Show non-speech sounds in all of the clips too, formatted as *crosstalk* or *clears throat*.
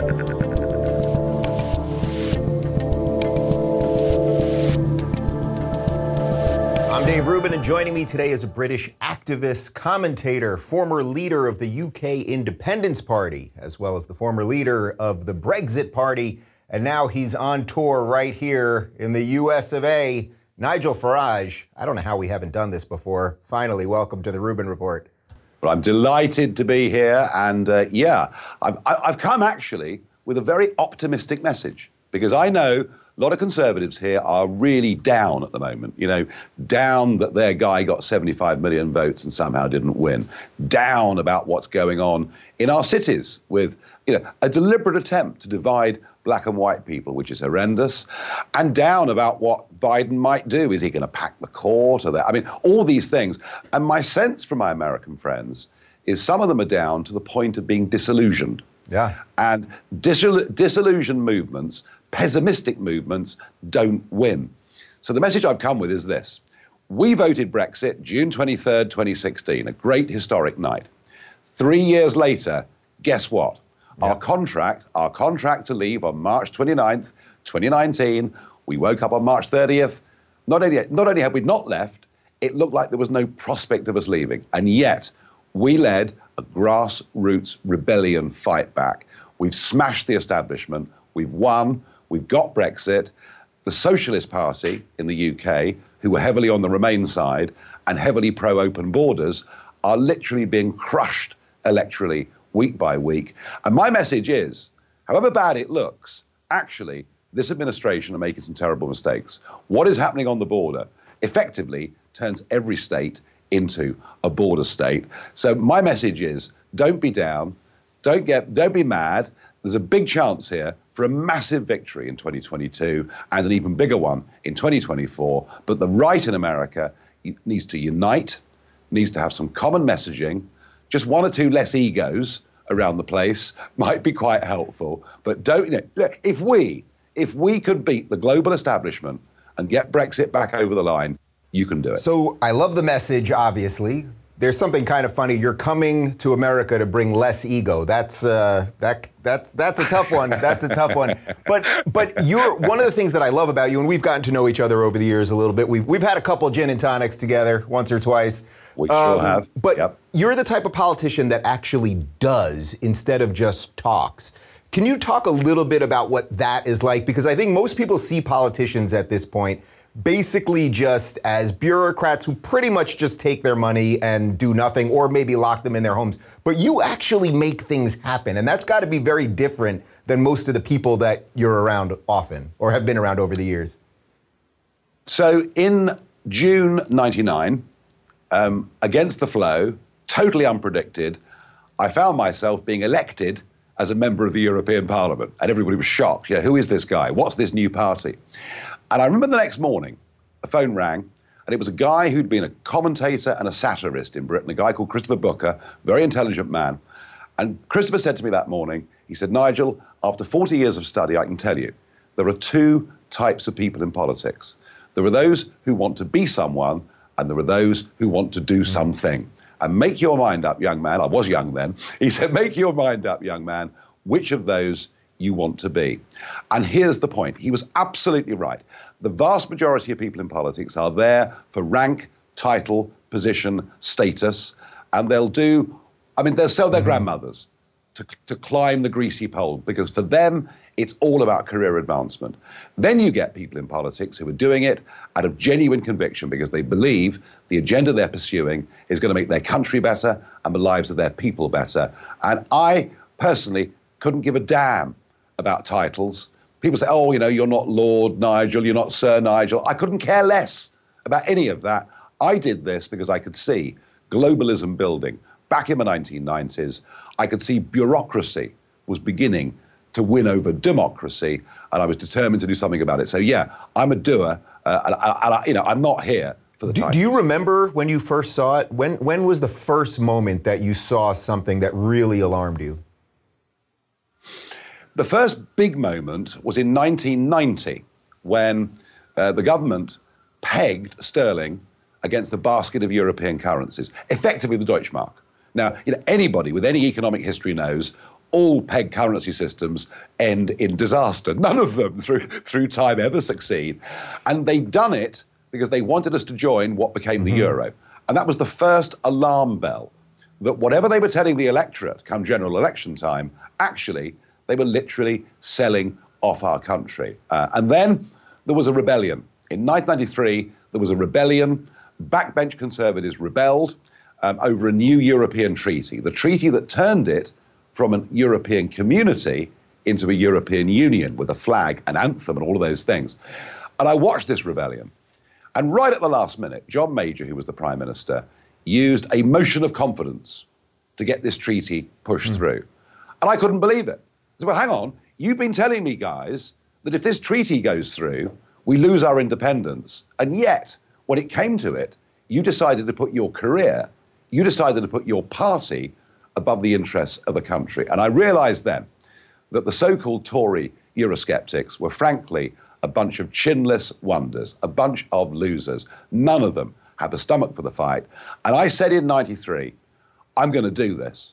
I'm Dave Rubin, and joining me today is a British activist, commentator, former leader of the UK Independence Party, as well as the former leader of the Brexit Party, and now he's on tour right here in the US of A. Nigel Farage. I don't know how we haven't done this before. Finally, welcome to the Rubin Report. Well, I'm delighted to be here, and uh, yeah, I've, I've come actually with a very optimistic message because I know a lot of conservatives here are really down at the moment. You know, down that their guy got 75 million votes and somehow didn't win. Down about what's going on in our cities with, you know, a deliberate attempt to divide black and white people, which is horrendous, and down about what Biden might do. Is he going to pack the court or that? I mean, all these things. And my sense from my American friends is some of them are down to the point of being disillusioned. Yeah. And disil- disillusioned movements pessimistic movements don't win. So the message I've come with is this. We voted Brexit June 23rd, 2016, a great historic night. Three years later, guess what? Our contract, our contract to leave on March 29th, 2019, we woke up on March 30th. Not only, not only have we not left, it looked like there was no prospect of us leaving. And yet, we led a grassroots rebellion fight back. We've smashed the establishment. We've won. We've got Brexit. The Socialist Party in the UK, who were heavily on the Remain side and heavily pro open borders, are literally being crushed electorally week by week. And my message is however bad it looks, actually, this administration are making some terrible mistakes. What is happening on the border effectively turns every state into a border state. So my message is don't be down, don't get don't be mad. There's a big chance here for a massive victory in 2022 and an even bigger one in 2024. But the right in America needs to unite, needs to have some common messaging. Just one or two less egos around the place *laughs* might be quite helpful. But don't you know, look, if we if we could beat the global establishment and get Brexit back over the line, you can do it. So I love the message, obviously there's something kind of funny. You're coming to America to bring less ego. That's uh, that that's that's a tough one. That's a tough one. But but you're one of the things that I love about you, and we've gotten to know each other over the years a little bit. We've we've had a couple gin and tonics together once or twice. We um, sure have. But yep. you're the type of politician that actually does instead of just talks. Can you talk a little bit about what that is like? Because I think most people see politicians at this point basically just as bureaucrats who pretty much just take their money and do nothing or maybe lock them in their homes. But you actually make things happen. And that's got to be very different than most of the people that you're around often or have been around over the years. So in June 99, um, against the flow, totally unpredicted, I found myself being elected as a member of the European Parliament. And everybody was shocked. Know, who is this guy? What's this new party? And I remember the next morning, a phone rang, and it was a guy who'd been a commentator and a satirist in Britain, a guy called Christopher Booker, very intelligent man. And Christopher said to me that morning, he said, Nigel, after 40 years of study, I can tell you there are two types of people in politics. There are those who want to be someone, and there are those who want to do mm. something. And make your mind up, young man. I was young then. He said, Make your mind up, young man, which of those you want to be. And here's the point he was absolutely right. The vast majority of people in politics are there for rank, title, position, status, and they'll do, I mean, they'll sell their mm-hmm. grandmothers to, to climb the greasy pole because for them, it's all about career advancement. Then you get people in politics who are doing it out of genuine conviction because they believe the agenda they're pursuing is going to make their country better and the lives of their people better. And I personally couldn't give a damn about titles. People say, oh, you know, you're not Lord Nigel, you're not Sir Nigel. I couldn't care less about any of that. I did this because I could see globalism building. Back in the 1990s, I could see bureaucracy was beginning to win over democracy, and I was determined to do something about it. So, yeah, I'm a doer, uh, and, and I, you know, I'm not here for the do, time. Do you remember when you first saw it? When when was the first moment that you saw something that really alarmed you? The first big moment was in 1990 when uh, the government pegged sterling against the basket of European currencies, effectively the Deutschmark. Now, you know, anybody with any economic history knows all peg currency systems end in disaster. None of them through, through time ever succeed. And they've done it because they wanted us to join what became mm-hmm. the euro. And that was the first alarm bell that whatever they were telling the electorate come general election time, actually, they were literally selling off our country. Uh, and then there was a rebellion. In 1993, there was a rebellion. Backbench conservatives rebelled um, over a new European treaty, the treaty that turned it from a European community into a European Union with a flag, an anthem, and all of those things. And I watched this rebellion. And right at the last minute, John Major, who was the Prime Minister, used a motion of confidence to get this treaty pushed mm. through. And I couldn't believe it. I said, well, hang on. You've been telling me, guys, that if this treaty goes through, we lose our independence. And yet, when it came to it, you decided to put your career, you decided to put your party above the interests of the country. And I realized then that the so called Tory Eurosceptics were frankly a bunch of chinless wonders, a bunch of losers. None of them had a stomach for the fight. And I said in 93, I'm going to do this.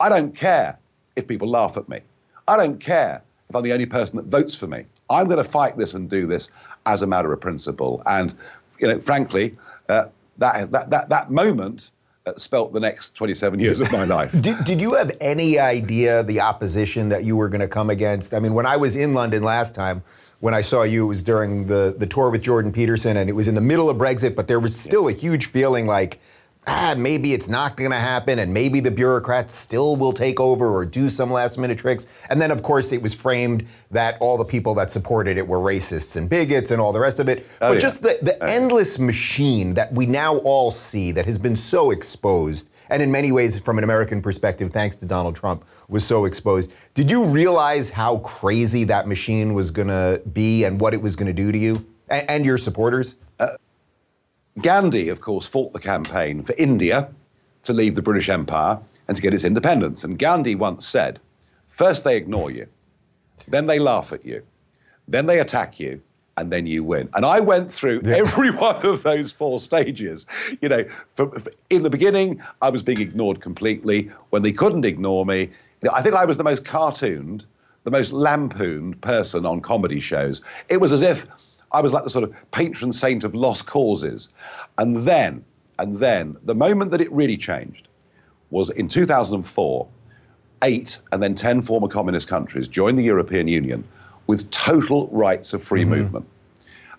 I don't care if people laugh at me. I don't care if I'm the only person that votes for me. I'm going to fight this and do this as a matter of principle. And, you know, frankly, uh, that, that, that, that moment Uh, spelt the next 27 years of my life. *laughs* did, did you have any idea the opposition that you were going to come against? I mean, when I was in London last time, when I saw you, it was during the, the tour with Jordan Peterson, and it was in the middle of Brexit, but there was still a huge feeling like, ah, maybe it's not going to happen, and maybe the bureaucrats still will take over or do some last minute tricks. And then, of course, it was framed that all the people that supported it were racists and bigots and all the rest of it. Oh, but yeah. just the, the endless machine that we now all see that has been so exposed, and in many ways, from an American perspective, thanks to Donald Trump, was so exposed. Did you realize how crazy that machine was going to be and what it was going to do to you and, and your supporters? Uh, Gandhi, of course, fought the campaign for India to leave the British Empire and to get its independence. And Gandhi once said, first they ignore you, then they laugh at you, then they attack you, and then you win. And I went through yeah. every *laughs* one of those four stages. You know, for, for, in the beginning, I was being ignored completely. When they couldn't ignore me, you know, I think I was the most cartooned, the most lampooned person on comedy shows. It was as if I was like the sort of patron saint of lost causes. And then, and then, the moment that it really changed was in 2004, eight and then 10 former communist countries joined the European Union with total rights of free mm-hmm. movement.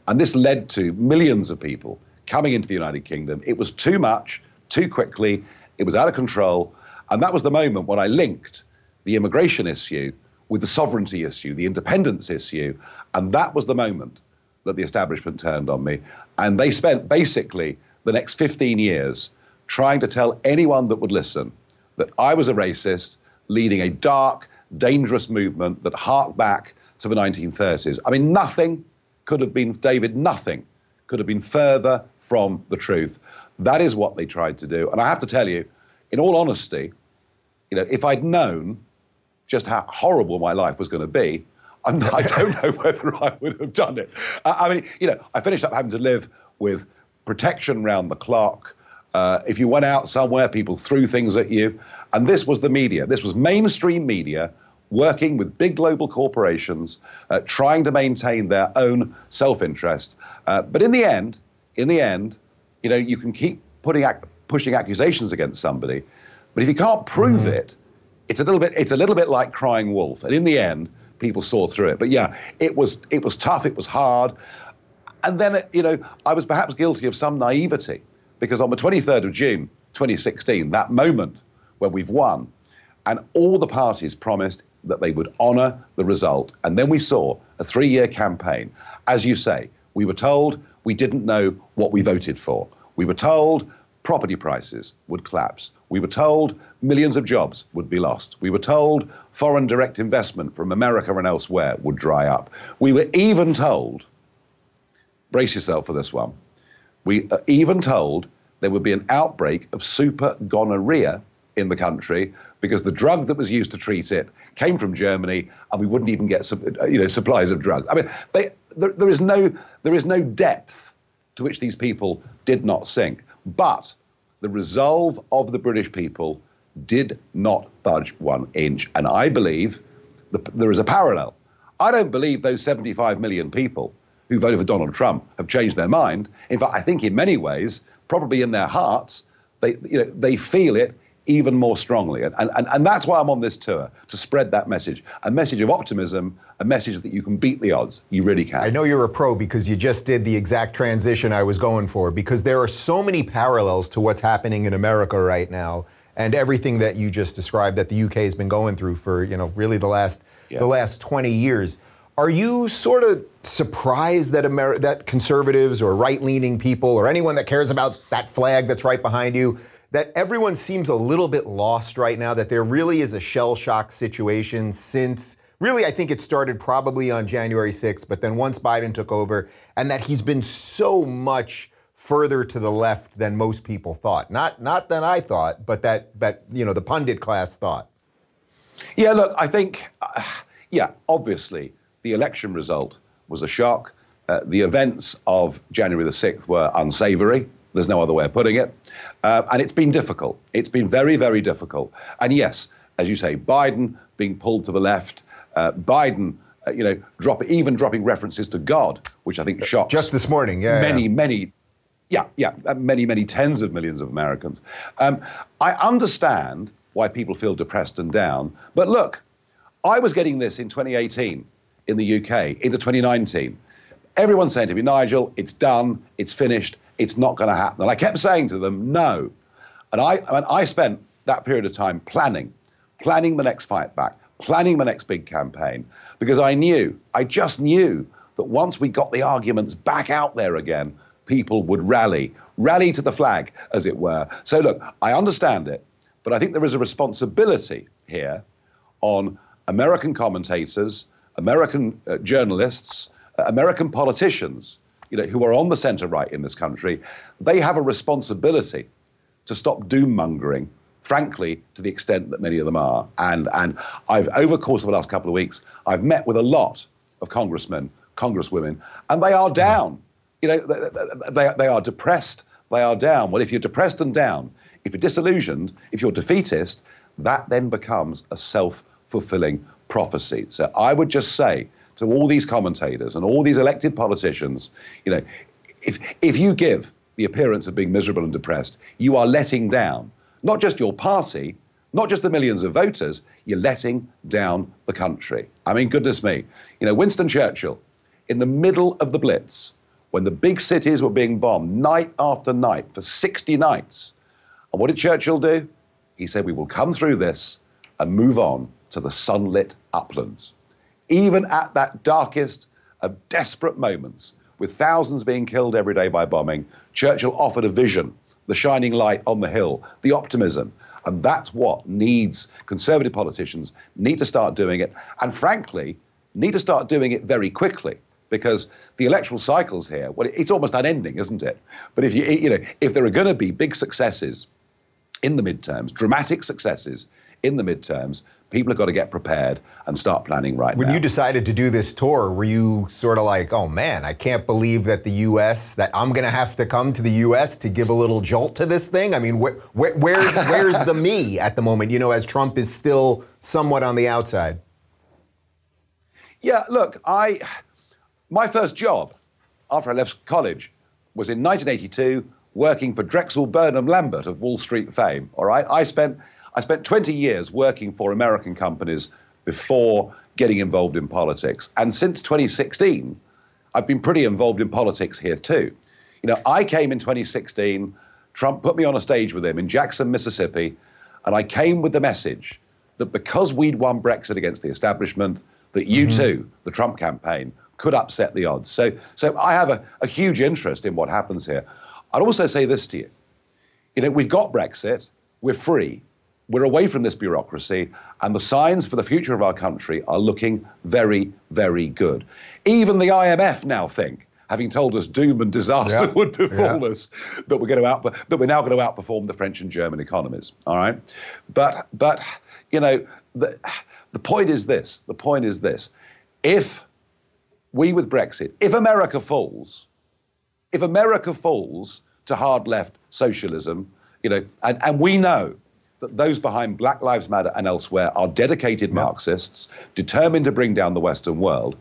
And this led to millions of people coming into the United Kingdom. It was too much, too quickly, it was out of control. And that was the moment when I linked the immigration issue with the sovereignty issue, the independence issue. And that was the moment that the establishment turned on me. And they spent basically the next 15 years trying to tell anyone that would listen that I was a racist, leading a dark, dangerous movement that harked back to the 1930s. I mean, nothing could have been, David, nothing could have been further from the truth. That is what they tried to do. And I have to tell you, in all honesty, you know, if I'd known just how horrible my life was going to be, I'm, I *laughs* do not know whether I would have done it. I mean, you know, I finished up having to live with protection round the clock. Uh, if you went out somewhere, people threw things at you. And this was the media. This was mainstream media working with big global corporations, uh, trying to maintain their own self-interest. Uh, but in the end, in the end, you know, you can keep putting ac- pushing accusations against somebody, but if you can't prove mm-hmm. it, it's a little bit it's a little bit like crying wolf. And in the end, people saw through it. But yeah, it was it was tough. It was hard. And then you know I was perhaps guilty of some naivety because on the 23rd of June 2016, that moment when we've won, and all the parties promised that they would honour the result, and then we saw a three-year campaign. As you say, we were told we didn't know what we voted for. We were told property prices would collapse. We were told millions of jobs would be lost. We were told foreign direct investment from America and elsewhere would dry up. We were even told, brace yourself for this one, we were even told there would be an outbreak of super gonorrhea in the country because the drug that was used to treat it came from Germany and we wouldn't even get you know supplies of drugs. I mean, they, there, there is no there is no depth to which these people did not sink. But the resolve of the British people did not budge one inch. And I believe the, there is a parallel. I don't believe those 75 million people who voted for Donald Trump have changed their mind. In fact, I think in many ways, probably in their hearts, they, you know, they feel it even more strongly. And, and, and that's why I'm on this tour, to spread that message a message of optimism, a message that you can beat the odds. You really can. I know you're a pro because you just did the exact transition I was going for, because there are so many parallels to what's happening in America right now and everything that you just described that the UK has been going through for, you know, really the last, yeah. the last 20 years. Are you sort of surprised that Amer- that conservatives or right-leaning people or anyone that cares about that flag that's right behind you that everyone seems a little bit lost right now, that there really is a shell shock situation since really, I think it started probably on January 6th, but then once Biden took over, and that he's been so much further to the left than most people thought. Not not than I thought, but that that you know the pundit class thought. Yeah, look, I think, uh, yeah, obviously the election result was a shock. Uh, the events of January the 6th were unsavory. There's no other way of putting it. Uh, and it's been difficult. It's been very, very difficult. And yes, as you say, Biden being pulled to the left, uh, Biden, uh, you know, drop, even dropping references to God, which I think shocked. Just this morning, yeah. Many, yeah. many, yeah, yeah, uh, many, many tens of millions of Americans. Um, I understand why people feel depressed and down. But look, I was getting this in 2018 in the UK, into 2019. Everyone's saying to me, Nigel, it's done, it's finished it's not going to happen. And I kept saying to them, no. And I, and I spent that period of time planning, planning the next fight back, planning the next big campaign, because I knew, I just knew that once we got the arguments back out there again, people would rally, rally to the flag, as it were. So, look, I understand it, but I think there is a responsibility here on American commentators, American uh, journalists, uh, American politicians you know, who are on the centre right in this country, they have a responsibility to stop doom mongering, frankly, to the extent that many of them are. And, and I've, over the course of the last couple of weeks, I've met with a lot of congressmen, congresswomen, and they are down. You know, they, they, they are depressed, they are down. Well, if you're depressed and down, if you're disillusioned, if you're defeatist, that then becomes a self fulfilling prophecy. So I would just say to all these commentators and all these elected politicians, you know, if if you give the appearance of being miserable and depressed, you are letting down not just your party, not just the millions of voters, you're letting down the country. I mean, goodness me. You know, Winston Churchill, in the middle of the Blitz, when the big cities were being bombed night after night for 60 nights, and what did Churchill do? He said, We will come through this and move on to the sunlit uplands even at that darkest of desperate moments, with thousands being killed every day by bombing, Churchill offered a vision, the shining light on the hill, the optimism. And that's what needs conservative politicians need to start doing it. And frankly, need to start doing it very quickly because the electoral cycles here, well, it's almost unending, isn't it? But if you, you know, if there are going to be big successes in the midterms, dramatic successes in the midterms, people have got to get prepared and start planning right when now. When you decided to do this tour, were you sort of like, oh man, I can't believe that the U.S., that I'm going to have to come to the U.S. to give a little jolt to this thing? I mean, wh- wh- where's, *laughs* where's the me at the moment, you know, as Trump is still somewhat on the outside? Yeah, look, I, my first job after I left college was in 1982 working for Drexel Burnham Lambert of Wall Street fame. All right, I spent I spent 20 years working for American companies before getting involved in politics. And since 2016, I've been pretty involved in politics here too. You know, I came in 2016, Trump put me on a stage with him in Jackson, Mississippi, and I came with the message that because we'd won Brexit against the establishment, that you mm-hmm. too, the Trump campaign, could upset the odds. So, so I have a, a huge interest in what happens here. I'd also say this to you. You know, we've got Brexit, we're free, we're away from this bureaucracy, and the signs for the future of our country are looking very, very good. Even the IMF now think, having told us doom and disaster yeah. would befall yeah. us, that we're going to out, that we're now going to outperform the French and German economies. All right, but but you know the the point is this. The point is this: if we with Brexit, if America falls, if America falls to hard left socialism, you know, and, and we know that those behind Black Lives Matter and elsewhere are dedicated Marxists, determined to bring down the Western world.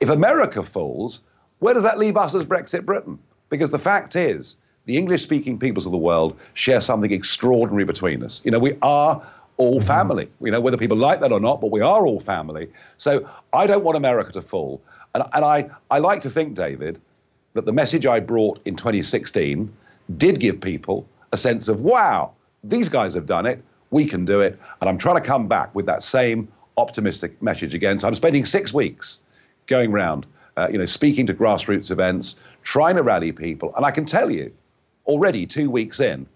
If America falls, where does that leave us as Brexit Britain? Because the fact is, the English speaking peoples of the world share something extraordinary between us. You know, we are all mm-hmm. family. You know, whether people like that or not, but we are all family. So I don't want America to fall. And, and I, I like to think, David, that the message I brought in 2016 did give people a sense of, wow, these guys have done it. We can do it. And I'm trying to come back with that same optimistic message again. So I'm spending six weeks going around, uh, you know, speaking to grassroots events, trying to rally people. And I can tell you, already two weeks in,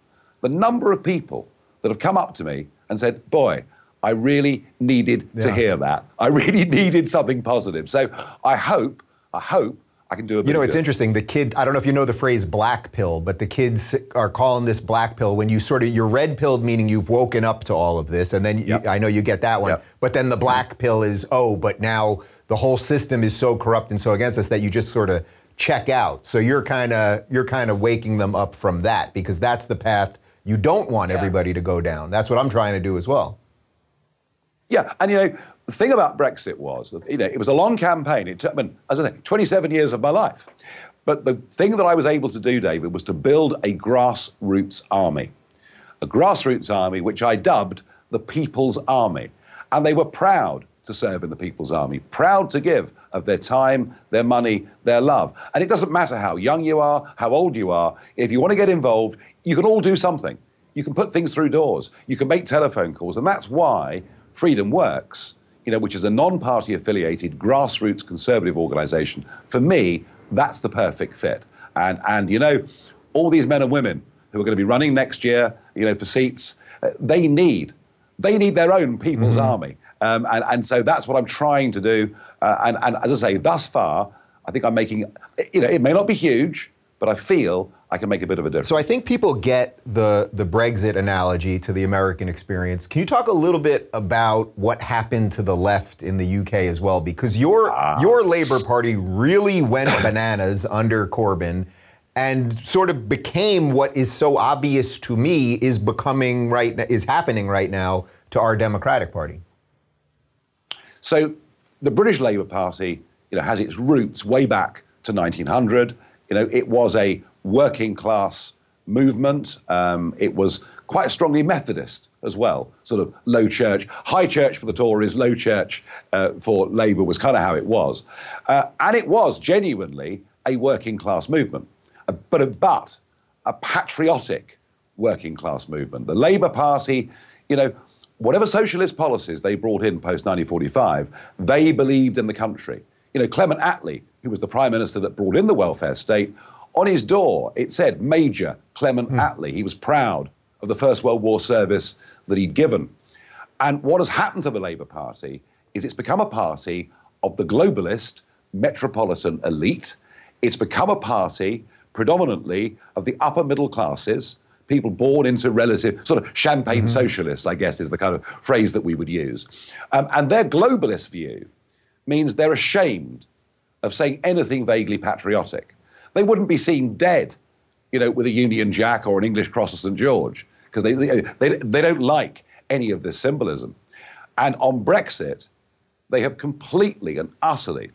the number of people that have come up to me and said, boy, I really needed yeah. to hear that. I really *laughs* needed something positive. So I hope, I hope I can do it. You know, it's good. interesting. The kid, I don't know if you know the phrase black pill, but the kids are calling this black pill when you sort of, you're red pilled, meaning you've woken up to all of this. And then yep. you, I know you get that one. Yep. But then the black mm-hmm. pill is, oh, but now the whole system is so corrupt and so against us that you just sort of check out. So you're kind of, you're kind of waking them up from that because that's the path you don't want yeah. everybody to go down. That's what I'm trying to do as well. Yeah. And you know, the thing about Brexit was that you know it was a long campaign. It took, I mean, as I say, 27 years of my life. But the thing that I was able to do, David, was to build a grassroots army, a grassroots army which I dubbed the People's Army, and they were proud to serve in the People's Army, proud to give of their time, their money, their love. And it doesn't matter how young you are, how old you are. If you want to get involved, you can all do something. You can put things through doors. You can make telephone calls, and that's why Freedom Works you know, which is a non-party affiliated grassroots conservative organization, for me, that's the perfect fit. And and you know, all these men and women who are going to be running next year, you know, for seats, uh, they need they need their own people's mm-hmm. army. Um, and, and so that's what I'm trying to do. Uh, and, and as I say, thus far, I think I'm making, you know, it may not be huge, but I feel I can make a bit of a difference. So I think people get the the Brexit analogy to the American experience. Can you talk a little bit about what happened to the left in the UK as well? Because your ah. your Labour Party really went *coughs* bananas under Corbyn and sort of became what is so obvious to me is becoming right is happening right now to our Democratic Party. So the British Labour Party, you know, has its roots way back to 1900. You know, it was a working class movement. Um, it was quite strongly Methodist as well, sort of low church, high church for the Tories, low church uh, for Labour was kind of how it was. Uh, and it was genuinely a working class movement, uh, but, a, but a patriotic working class movement. The Labour Party, you know, whatever socialist policies they brought in post 1945, they believed in the country. You know, Clement Attlee, who was the prime minister that brought in the welfare state, on his door, it said Major Clement mm. Attlee. He was proud of the First World War service that he'd given. And what has happened to the Labour Party is it's become a party of the globalist metropolitan elite. It's become a party predominantly of the upper middle classes, people born into relative sort of champagne mm-hmm. socialists, I guess is the kind of phrase that we would use. Um, and their globalist view means they're ashamed of saying anything vaguely patriotic they wouldn't be seen dead, you know, with a Union Jack or an English Cross of St George because they, they, they, they don't like any of this symbolism. And on Brexit, they have completely and utterly,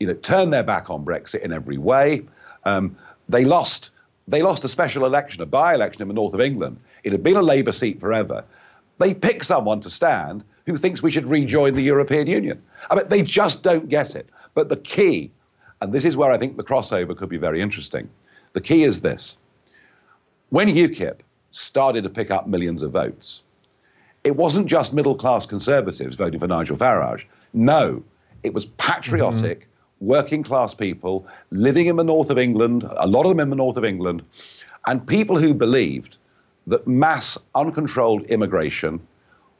you know, turned their back on Brexit in every way. Um, they lost. They lost a special election, a by-election in the north of England. It had been a Labour seat forever. They pick someone to stand who thinks we should rejoin the European Union. I mean, they just don't get it. But the key and this is where I think the crossover could be very interesting. The key is this when UKIP started to pick up millions of votes, it wasn't just middle class conservatives voting for Nigel Farage. No, it was patriotic, mm-hmm. working class people living in the north of England, a lot of them in the north of England, and people who believed that mass uncontrolled immigration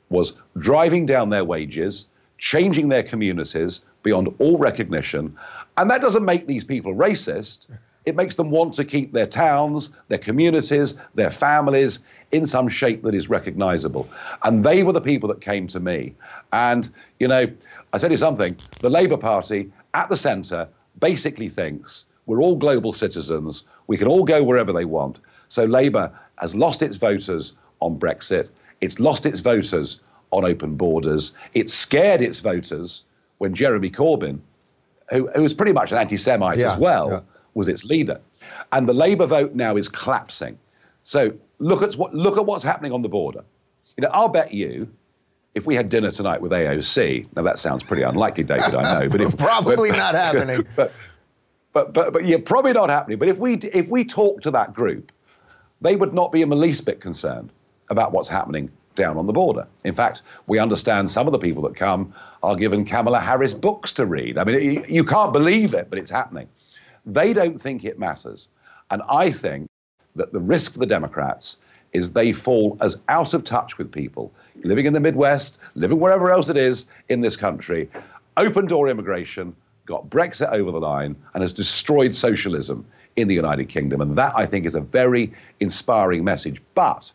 was driving down their wages, changing their communities beyond all recognition, and that doesn't make these people racist. It makes them want to keep their towns, their communities, their families in some shape that is recognizable. And they were the people that came to me. And, you know, I tell you something the Labour Party at the centre basically thinks we're all global citizens, we can all go wherever they want. So Labour has lost its voters on Brexit. It's lost its voters on open borders. It scared its voters when Jeremy Corbyn, who, who was pretty much an anti Semite yeah, as well, yeah. was its leader. And the Labour vote now is collapsing. So look at, what, look at what's happening on the border. You know, I'll bet you if we had dinner tonight with AOC, now that sounds pretty unlikely, David, I know, but if, *laughs* probably *laughs* not happening. *laughs* But, but, but, but yeah, probably not happening. But if we if we talk to that group, they would not be in the least bit concerned about what's happening down on the border. In fact, we understand some of the people that come are given Kamala Harris books to read. I mean, you can't believe it, but it's happening. They don't think it matters. And I think that the risk for the Democrats is they fall as out of touch with people living in the Midwest, living wherever else it is in this country. Open door immigration got Brexit over the line and has destroyed socialism in the United Kingdom. And that, I think, is a very inspiring message. But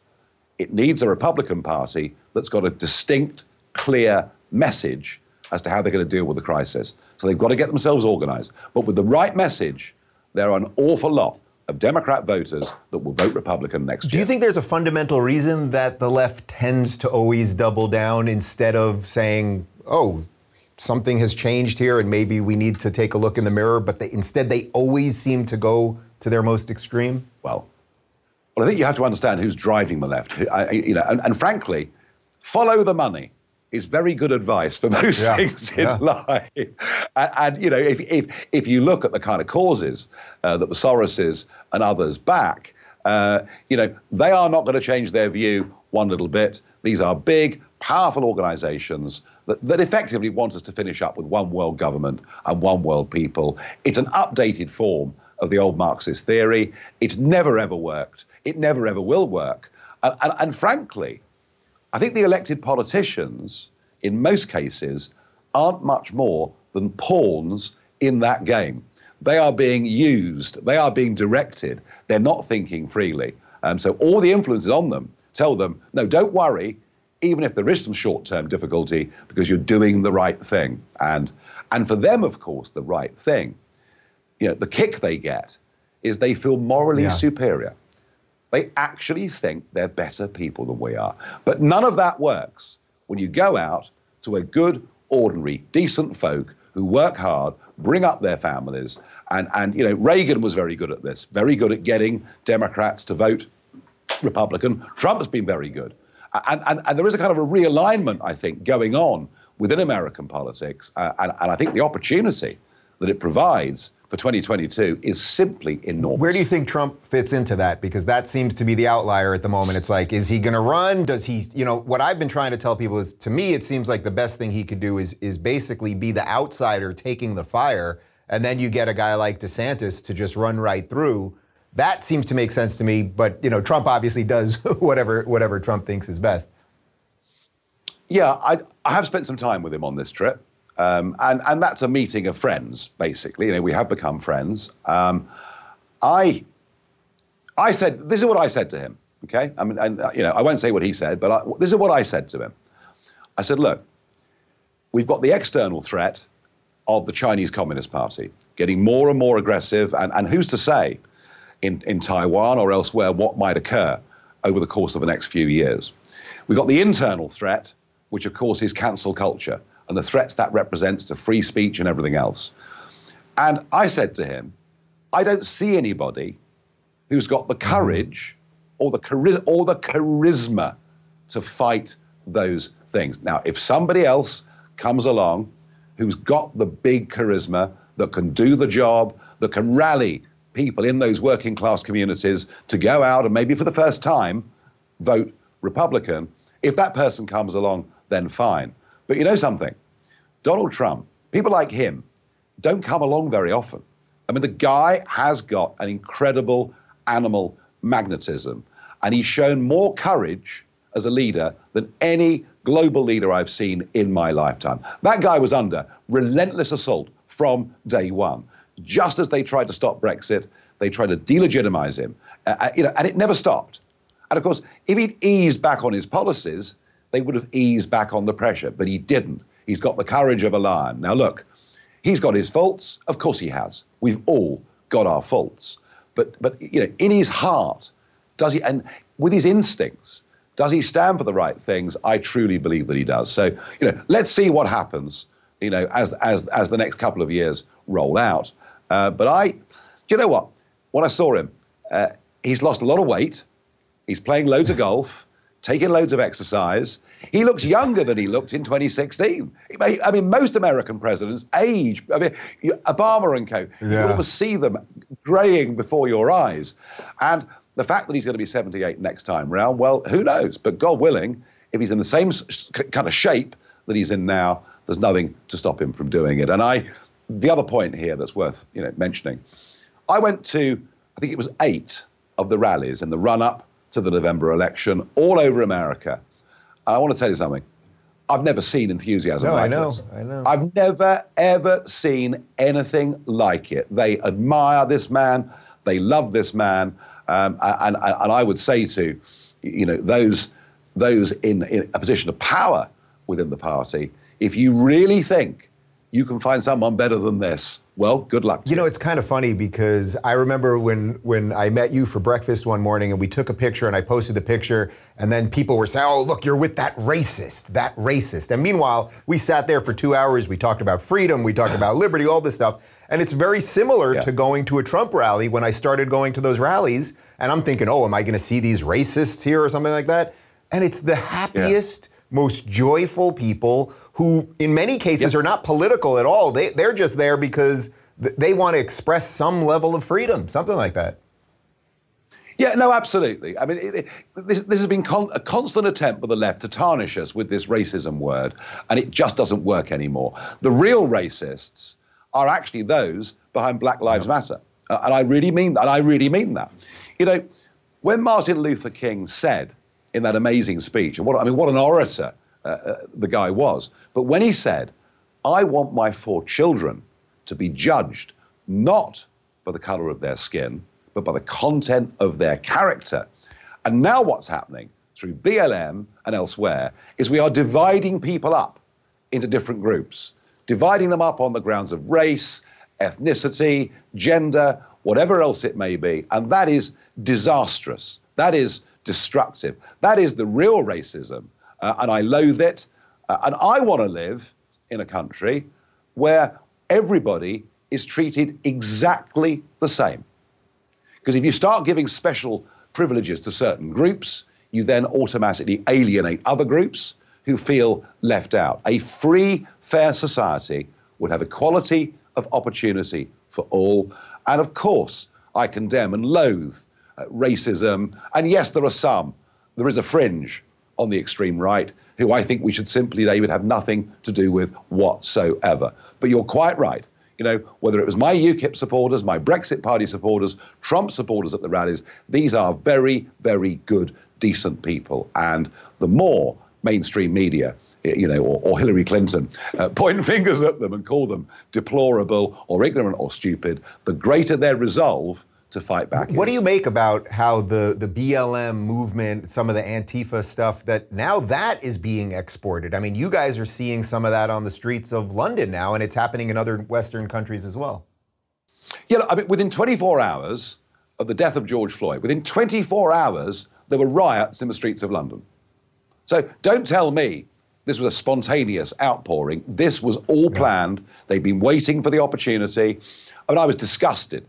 it needs a Republican Party that's got a distinct, clear message as to how they're going to deal with the crisis. So they've got to get themselves organized. But with the right message, there are an awful lot of Democrat voters that will vote Republican next year. Do you think there's a fundamental reason that the left tends to always double down instead of saying, oh, something has changed here and maybe we need to take a look in the mirror, but they, instead they always seem to go to their most extreme? Well, well, I think you have to understand who's driving the left. I, you know, and, and, frankly, follow the money is very good advice for *laughs* most yeah, things in yeah. life. And, and, you know, if, if if you look at the kind of causes uh, that the Soroses and others back, uh, you know, they are not going to change their view one little bit. These are big, powerful organizations that, that effectively want us to finish up with one world government and one world people. It's an updated form of the old Marxist theory. It's never ever worked. It never ever will work. And, and, and frankly, I think the elected politicians, in most cases, aren't much more than pawns in that game. They are being used, they are being directed, they're not thinking freely. Um, so all the influences on them tell them, no, don't worry, even if there is some short-term difficulty, because you're doing the right thing. And and for them, of course, the right thing, you know, the kick they get is they feel morally yeah. superior. They actually think they're better people than we are. But none of that works when you go out to a good, ordinary, decent folk who work hard, bring up their families, and and you know Reagan was very good at this, very good at getting Democrats to vote Republican. Trump has been very good. And, and, and there is a kind of a realignment, I think, going on within American politics. Uh, and, and I think the opportunity that it provides for 2022 is simply enormous. Where do you think Trump fits into that? Because that seems to be the outlier at the moment. It's like, is he going to run? Does he, you know, what I've been trying to tell people is to me, it seems like the best thing he could do is, is basically be the outsider taking the fire. And then you get a guy like DeSantis to just run right through. That seems to make sense to me, but you know, Trump obviously does *laughs* whatever whatever Trump thinks is best. Yeah, I, I have spent some time with him on this trip, um, and and that's a meeting of friends, basically. You know, we have become friends. Um, I I said this is what I said to him. Okay, I mean, and uh, you know, I won't say what he said, but I, this is what I said to him. I said, look, we've got the external threat of the Chinese Communist Party getting more and more aggressive, and, and who's to say in, in Taiwan or elsewhere what might occur over the course of the next few years. We've got the internal threat, which of course is cancel culture and the threats that represents to free speech and everything else. And I said to him, I don't see anybody who's got the courage or the, chari- or the charisma to fight those things. Now, if somebody else comes along who's got the big charisma that can do the job, that can rally people in those working class communities to go out and maybe for the first time vote Republican. If that person comes along, then fine. But you know something? Donald Trump, people like him, don't come along very often. I mean, the guy has got an incredible animal magnetism, and he's shown more courage as a leader than any global leader I've seen in my lifetime. That guy was under relentless assault from day one just as they tried to stop Brexit, they tried to delegitimize him, uh, uh, you know, and it never stopped. And of course, if he'd eased back on his policies, they would have eased back on the pressure, but he didn't. He's got the courage of a lion. Now, look, he's got his faults. Of course, he has. We've all got our faults. But, but you know, in his heart, does he, and with his instincts, Does he stand for the right things? I truly believe that he does. So, you know, let's see what happens, you know, as, as, as the next couple of years roll out. Uh, but I, do you know what? When I saw him, uh, he's lost a lot of weight. He's playing loads of golf, taking loads of exercise. He looks younger than he looked in 2016. I mean, most American presidents age. I mean, Obama and co. Yeah. You almost see them graying before your eyes. And the fact that he's going to be 78 next time round, well, who knows? But God willing, if he's in the same kind of shape that he's in now, there's nothing to stop him from doing it. And I, the other point here that's worth you know mentioning, I went to, I think it was eight of the rallies in the run-up to the November election all over America. And I want to tell you something. I've never seen enthusiasm no, like I know, this. I know. I've never, ever seen anything like it. They admire this man. They love this man. Um, and, and, and I would say to, you know, those, those in, in a position of power within the party, if you really think you can find someone better than this. Well, good luck. you know, it's kind of funny because I remember when when I met you for breakfast one morning and we took a picture and I posted the picture and then people were saying, "Oh, look, you're with that racist, that racist." And meanwhile, we sat there for 2 hours, we talked about freedom, we talked about *sighs* liberty, all this stuff. And it's very similar yeah. to going to a Trump rally when I started going to those rallies and I'm thinking, "Oh, am I going to see these racists here or something like that?" And it's the happiest yeah most joyful people who, in many cases, yep. are not political at all. They, they're just there because they want to express some level of freedom, something like that. Yeah, no, absolutely. I mean, it, it, this, this has been con- a constant attempt by the left to tarnish us with this racism word, and it just doesn't work anymore. The real racists are actually those behind Black Lives Matter, and I really mean that. I really mean that. You know, when Martin Luther King said in that amazing speech. And what I mean, what an orator uh, uh, the guy was. But when he said, "I want my four children to be judged not by the color of their skin, but by the content of their character," and now what's happening through BLM and elsewhere is we are dividing people up into different groups, dividing them up on the grounds of race, ethnicity, gender, whatever else it may be, and that is disastrous. That is destructive. That is the real racism, uh, and I loathe it. Uh, and I want to live in a country where everybody is treated exactly the same. Because if you start giving special privileges to certain groups, you then automatically alienate other groups who feel left out. A free, fair society would have equality of opportunity for all. And of course, I condemn and loathe uh, racism. And yes, there are some. There is a fringe on the extreme right who I think we should simply, they would have nothing to do with whatsoever. But you're quite right. You know, whether it was my UKIP supporters, my Brexit Party supporters, Trump supporters at the rallies, these are very, very good, decent people. And the more mainstream media you know, or, or Hillary Clinton, uh, *laughs* point fingers at them and call them deplorable or ignorant or stupid, the greater their resolve to fight back. What do you make about how the, the BLM movement, some of the Antifa stuff, that now that is being exported? I mean, you guys are seeing some of that on the streets of London now, and it's happening in other Western countries as well. Yeah, I mean, within 24 hours of the death of George Floyd, within 24 hours, there were riots in the streets of London. So don't tell me this was a spontaneous outpouring. This was all planned. They'd been waiting for the opportunity. I mean, I was disgusted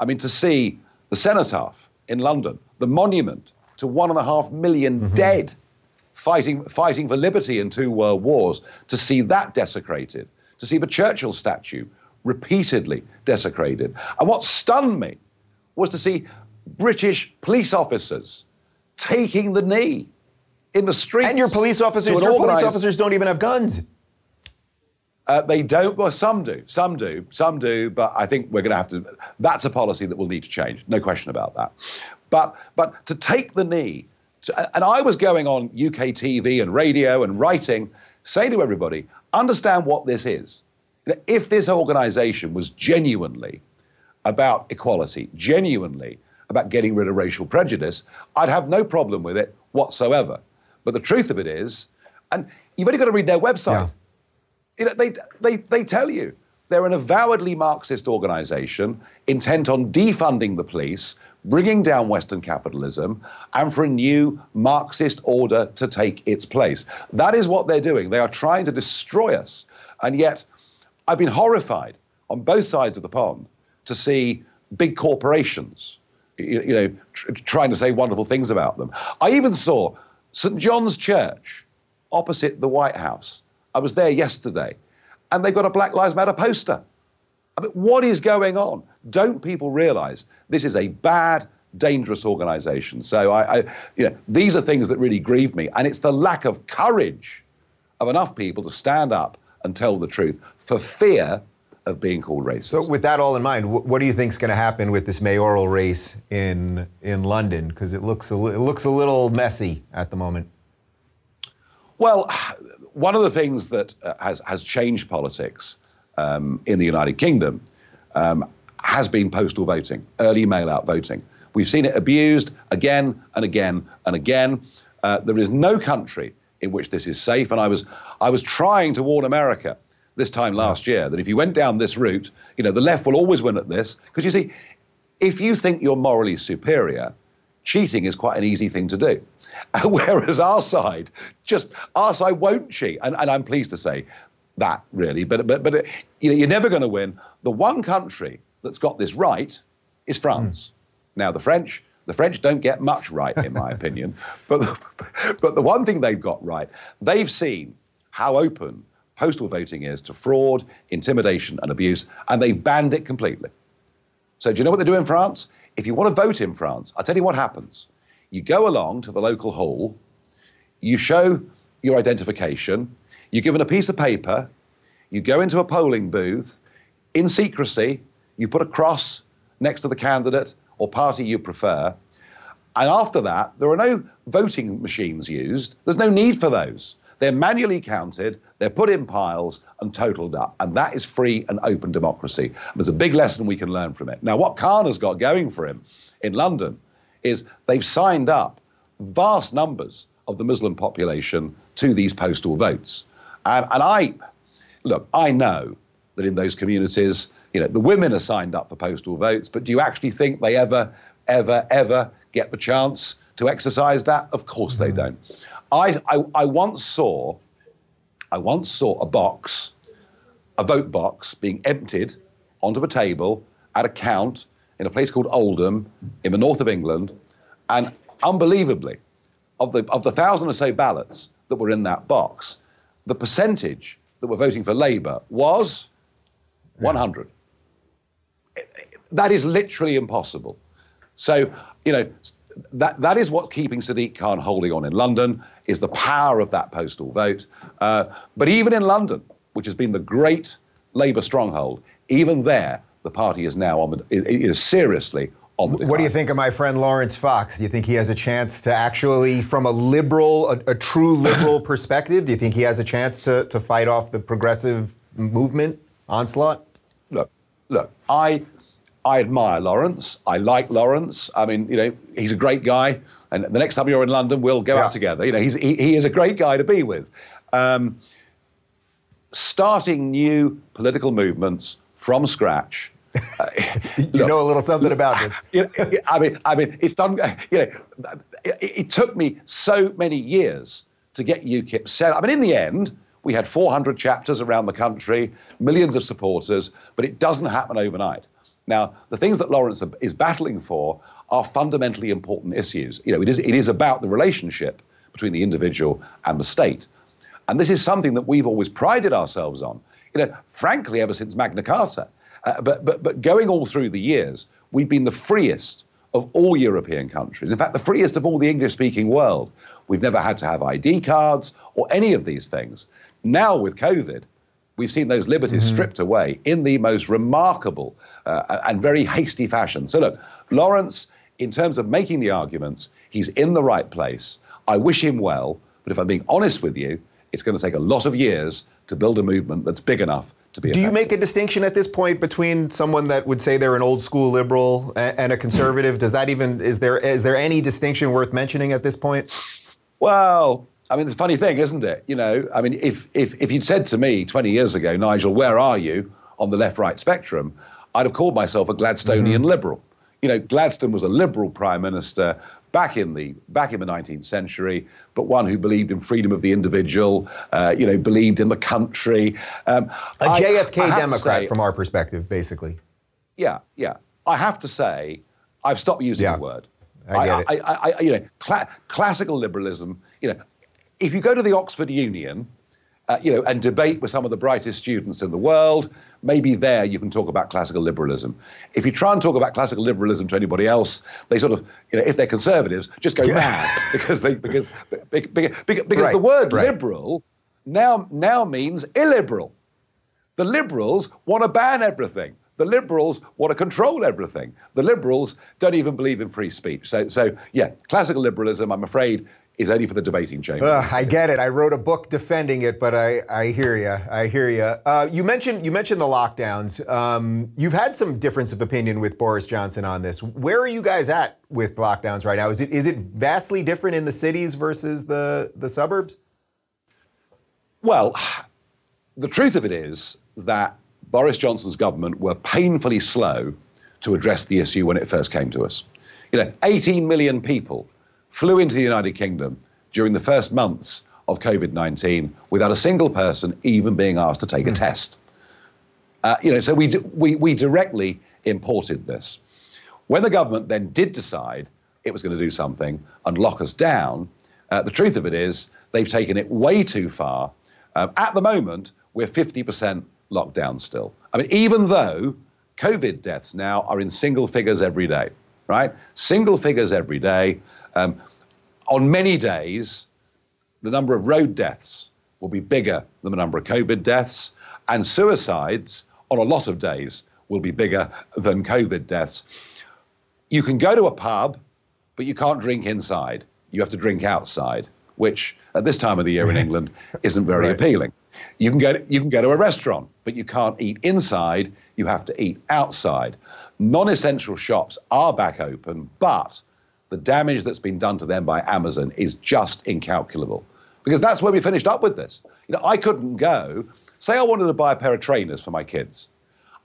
I mean, to see the cenotaph in London, the monument to one and a half million mm-hmm. dead fighting, fighting for liberty in two world wars, to see that desecrated, to see the Churchill statue repeatedly desecrated. And what stunned me was to see British police officers taking the knee in the street. And your police officers, your police officers don't even have guns. Uh, they don't. Well, some do. Some do. Some do. But I think we're going to have to. That's a policy that will need to change. No question about that. But but to take the knee, to, and I was going on UK TV and radio and writing, say to everybody, understand what this is. If this organisation was genuinely about equality, genuinely about getting rid of racial prejudice, I'd have no problem with it whatsoever. But the truth of it is, and you've only got to read their website. Yeah you know, they, they, they tell you they're an avowedly Marxist organization intent on defunding the police, bringing down Western capitalism and for a new Marxist order to take its place. That is what they're doing. They are trying to destroy us. And yet, I've been horrified on both sides of the pond to see big corporations, you, you know, tr- trying to say wonderful things about them. I even saw St. John's Church opposite the White House. I was there yesterday, and they've got a Black Lives Matter poster. I mean, what is going on? Don't people realize this is a bad, dangerous organization? So, I, I, you know, these are things that really grieve me. And it's the lack of courage of enough people to stand up and tell the truth for fear of being called racist. So, with that all in mind, what do you think is going to happen with this mayoral race in in London? Because it looks a, it looks a little messy at the moment. Well, one of the things that uh, has has changed politics um, in the United Kingdom um, has been postal voting, early mail-out voting. We've seen it abused again and again and again. Uh, there is no country in which this is safe, and I was I was trying to warn America this time last year that if you went down this route, you know, the left will always win at this. Because you see, if you think you're morally superior, cheating is quite an easy thing to do. *laughs* Whereas our side, just our side won't cheat. And, and I'm pleased to say that, really. But, but, but you know, you're never going to win. The one country that's got this right is France. Mm. Now, the French, the French don't get much right, in my *laughs* opinion. But, but the one thing they've got right, they've seen how open postal voting is to fraud, intimidation, and abuse, and they've banned it completely. So, do you know what they do in France? If you want to vote in France, I'll tell you what happens. You go along to the local hall, you show your identification, you're given a piece of paper, you go into a polling booth, in secrecy, you put a cross next to the candidate or party you prefer. And after that, there are no voting machines used. There's no need for those. They're manually counted, they're put in piles and totaled up. And that is free and open democracy. There's a big lesson we can learn from it. Now, what Khan has got going for him in London is they've signed up vast numbers of the Muslim population to these postal votes. And, and I, look, I know that in those communities, you know, the women are signed up for postal votes, but do you actually think they ever, ever, ever get the chance to exercise that? Of course they don't. I, I, I once saw, I once saw a box, a vote box being emptied onto a table at a count in a place called Oldham in the north of England, and unbelievably, of the of the thousand or so ballots that were in that box, the percentage that were voting for Labour was 100. That is literally impossible. So, you know, that, that is what keeping Sadiq Khan holding on in London is the power of that postal vote. Uh, but even in London, which has been the great Labour stronghold, even there, the party is now on the, is seriously on the What do you think of my friend Laurence Fox? Do you think he has a chance to actually, from a liberal, a, a true liberal *clears throat* perspective, do you think he has a chance to, to fight off the progressive movement onslaught? Look, look, I I admire Laurence. I like Laurence. I mean, you know, he's a great guy. And the next time you're in London, we'll go yeah. out together. You know, he's, he, he is a great guy to be with. Um, starting new political movements from scratch. You look, know a little something about this. *laughs* You know, I mean, I mean, it's done. You know, it, it took me so many years to get UKIP set. I mean, in the end, we had 400 chapters around the country, millions of supporters, but it doesn't happen overnight. Now, the things that Laurence is battling for are fundamentally important issues. You know, it is, it is about the relationship between the individual and the state. And this is something that we've always prided ourselves on. You know, frankly, ever since Magna Carta. Uh, but, but, but going all through the years, we've been the freest of all European countries. In fact, the freest of all the English speaking world. We've never had to have ID cards or any of these things. Now, with COVID, we've seen those liberties mm-hmm. stripped away in the most remarkable uh, and very hasty fashion. So, look, Laurence, in terms of making the arguments, he's in the right place. I wish him well, but if I'm being honest with you, it's going to take a lot of years to build a movement that's big enough to be. Do you make a distinction at this point between someone that would say they're an old school liberal and a conservative? Does that even is there is there any distinction worth mentioning at this point? Well, I mean, it's a funny thing, isn't it? You know, I mean, if if if you'd said to me 20 years ago, Nigel, where are you on the left-right spectrum? I'd have called myself a Gladstonian mm-hmm. liberal. You know, Gladstone was a liberal prime minister back in the back in the 19th century, but one who believed in freedom of the individual. Uh, you know, believed in the country. Um, a JFK I, I Democrat say, from our perspective, basically. Yeah, yeah. I have to say, I've stopped using yeah, the word. I get it. I, I, you know, cl- classical liberalism. You know, if you go to the Oxford Union, uh, you know, and debate with some of the brightest students in the world, maybe there you can talk about classical liberalism. If you try and talk about classical liberalism to anybody else, they sort of, you know, if they're conservatives, just go yeah. mad *laughs* because they because because, because, right, the word right. liberal now now means illiberal. The liberals want to ban everything. The liberals want to control everything. The liberals don't even believe in free speech. So, so yeah, classical liberalism, I'm afraid, is only for the debating chamber. Uh, I get it. I wrote a book defending it, but I, I hear you. I hear you. Uh, you mentioned you mentioned the lockdowns. Um, you've had some difference of opinion with Boris Johnson on this. Where are you guys at with lockdowns right now? Is it is it vastly different in the cities versus the the suburbs? Well, the truth of it is that Boris Johnson's government were painfully slow to address the issue when it first came to us. You know, 18 million people flew into the United Kingdom during the first months of COVID 19 without a single person even being asked to take a hmm. test. Uh, you know, so we, we, we directly imported this. When the government then did decide it was going to do something and lock us down, uh, the truth of it is they've taken it way too far. Um, at the moment, we're 50% locked down still. I mean, even though COVID deaths now are in single figures every day, right? Single figures every day. Um, on many days, the number of road deaths will be bigger than the number of COVID deaths, and suicides on a lot of days will be bigger than COVID deaths. You can go to a pub, but you can't drink inside. You have to drink outside, which at this time of the year in *laughs* England isn't very right. appealing. You can, go to, you can go to a restaurant, but you can't eat inside. You have to eat outside. Non essential shops are back open, but the damage that's been done to them by Amazon is just incalculable. Because that's where we finished up with this. You know, I couldn't go, say I wanted to buy a pair of trainers for my kids.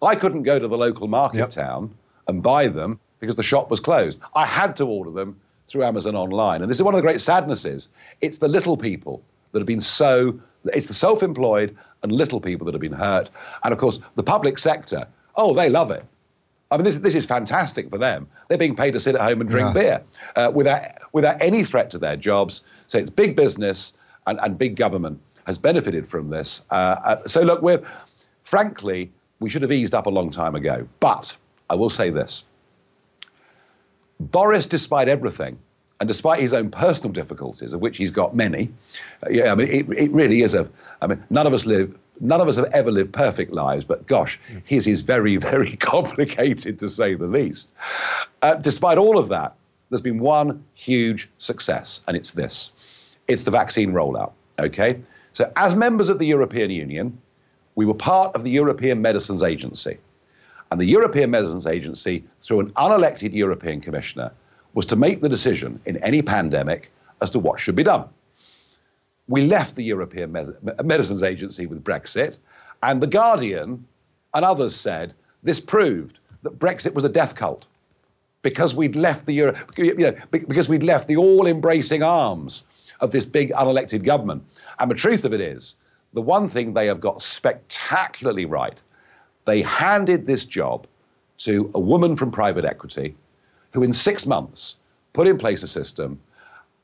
I couldn't go to the local market yep. town and buy them because the shop was closed. I had to order them through Amazon online. And this is one of the great sadnesses. It's the little people that have been so, it's the self employed and little people that have been hurt. And of course, the public sector, oh, they love it. I mean, this, this is fantastic for them. They're being paid to sit at home and drink yeah. beer uh, without, without any threat to their jobs. So it's big business and, and big government has benefited from this. Uh, uh, so, look, we're frankly, we should have eased up a long time ago. But I will say this Boris, despite everything, and despite his own personal difficulties, of which he's got many, uh, yeah, I mean, it, it really is a. I mean, none of us live none of us have ever lived perfect lives, but gosh, his is very, *laughs* very complicated to say the least. Uh, despite all of that, there's been one huge success, and it's this it's the vaccine rollout. Okay? So, as members of the European Union, we were part of the European Medicines Agency. And the European Medicines Agency, through an unelected European Commissioner, was to make the decision in any pandemic as to what should be done we left the European Medicines Agency with Brexit, and The Guardian and others said this proved that Brexit was a death cult because we'd left the Euro, you know, because we'd left the all-embracing arms of this big unelected government. And the truth of it is, the one thing they have got spectacularly right, they handed this job to a woman from private equity who in six months put in place a system,